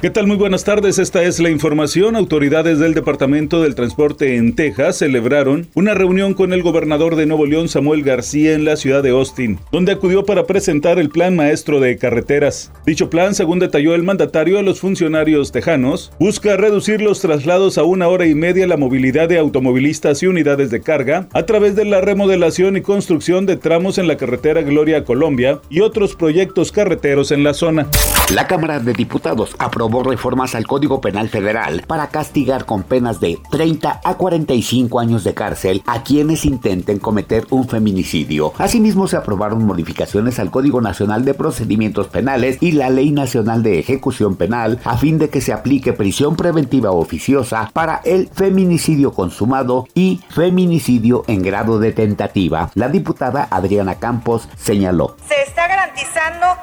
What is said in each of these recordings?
¿Qué tal? Muy buenas tardes. Esta es la información. Autoridades del Departamento del Transporte en Texas celebraron una reunión con el gobernador de Nuevo León, Samuel García, en la ciudad de Austin, donde acudió para presentar el Plan Maestro de Carreteras. Dicho plan, según detalló el mandatario a los funcionarios tejanos, busca reducir los traslados a una hora y media la movilidad de automovilistas y unidades de carga a través de la remodelación y construcción de tramos en la carretera Gloria Colombia y otros proyectos carreteros en la zona. La Cámara de Diputados aprobó reformas al Código Penal Federal para castigar con penas de 30 a 45 años de cárcel a quienes intenten cometer un feminicidio. Asimismo, se aprobaron modificaciones al Código Nacional de Procedimientos Penales y la Ley Nacional de Ejecución Penal a fin de que se aplique prisión preventiva oficiosa para el feminicidio consumado y feminicidio en grado de tentativa. La diputada Adriana Campos señaló.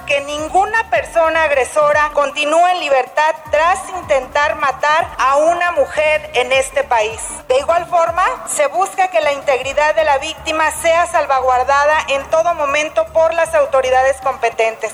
Que ninguna persona agresora continúe en libertad tras intentar matar a una mujer en este país. De igual forma, se busca que la integridad de la víctima sea salvaguardada en todo momento por las autoridades competentes.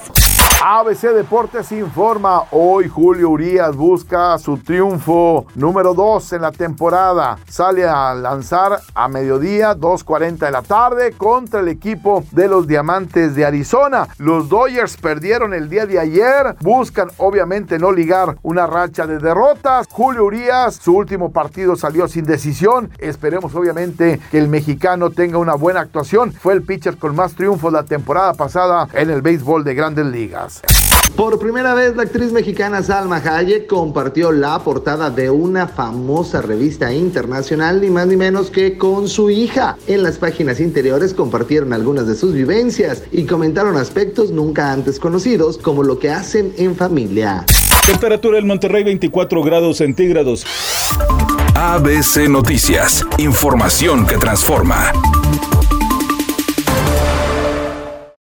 ABC Deportes informa, hoy Julio Urias busca su triunfo número 2 en la temporada. Sale a lanzar a mediodía, 2.40 de la tarde, contra el equipo de los Diamantes de Arizona. Los Dodgers perdieron el día de ayer, buscan obviamente no ligar una racha de derrotas. Julio Urias, su último partido salió sin decisión. Esperemos obviamente que el mexicano tenga una buena actuación. Fue el pitcher con más triunfos la temporada pasada en el béisbol de grandes ligas. Por primera vez, la actriz mexicana Salma Hayek compartió la portada de una famosa revista internacional, ni más ni menos que con su hija. En las páginas interiores compartieron algunas de sus vivencias y comentaron aspectos nunca antes conocidos, como lo que hacen en familia. Temperatura en Monterrey 24 grados centígrados. ABC Noticias, información que transforma.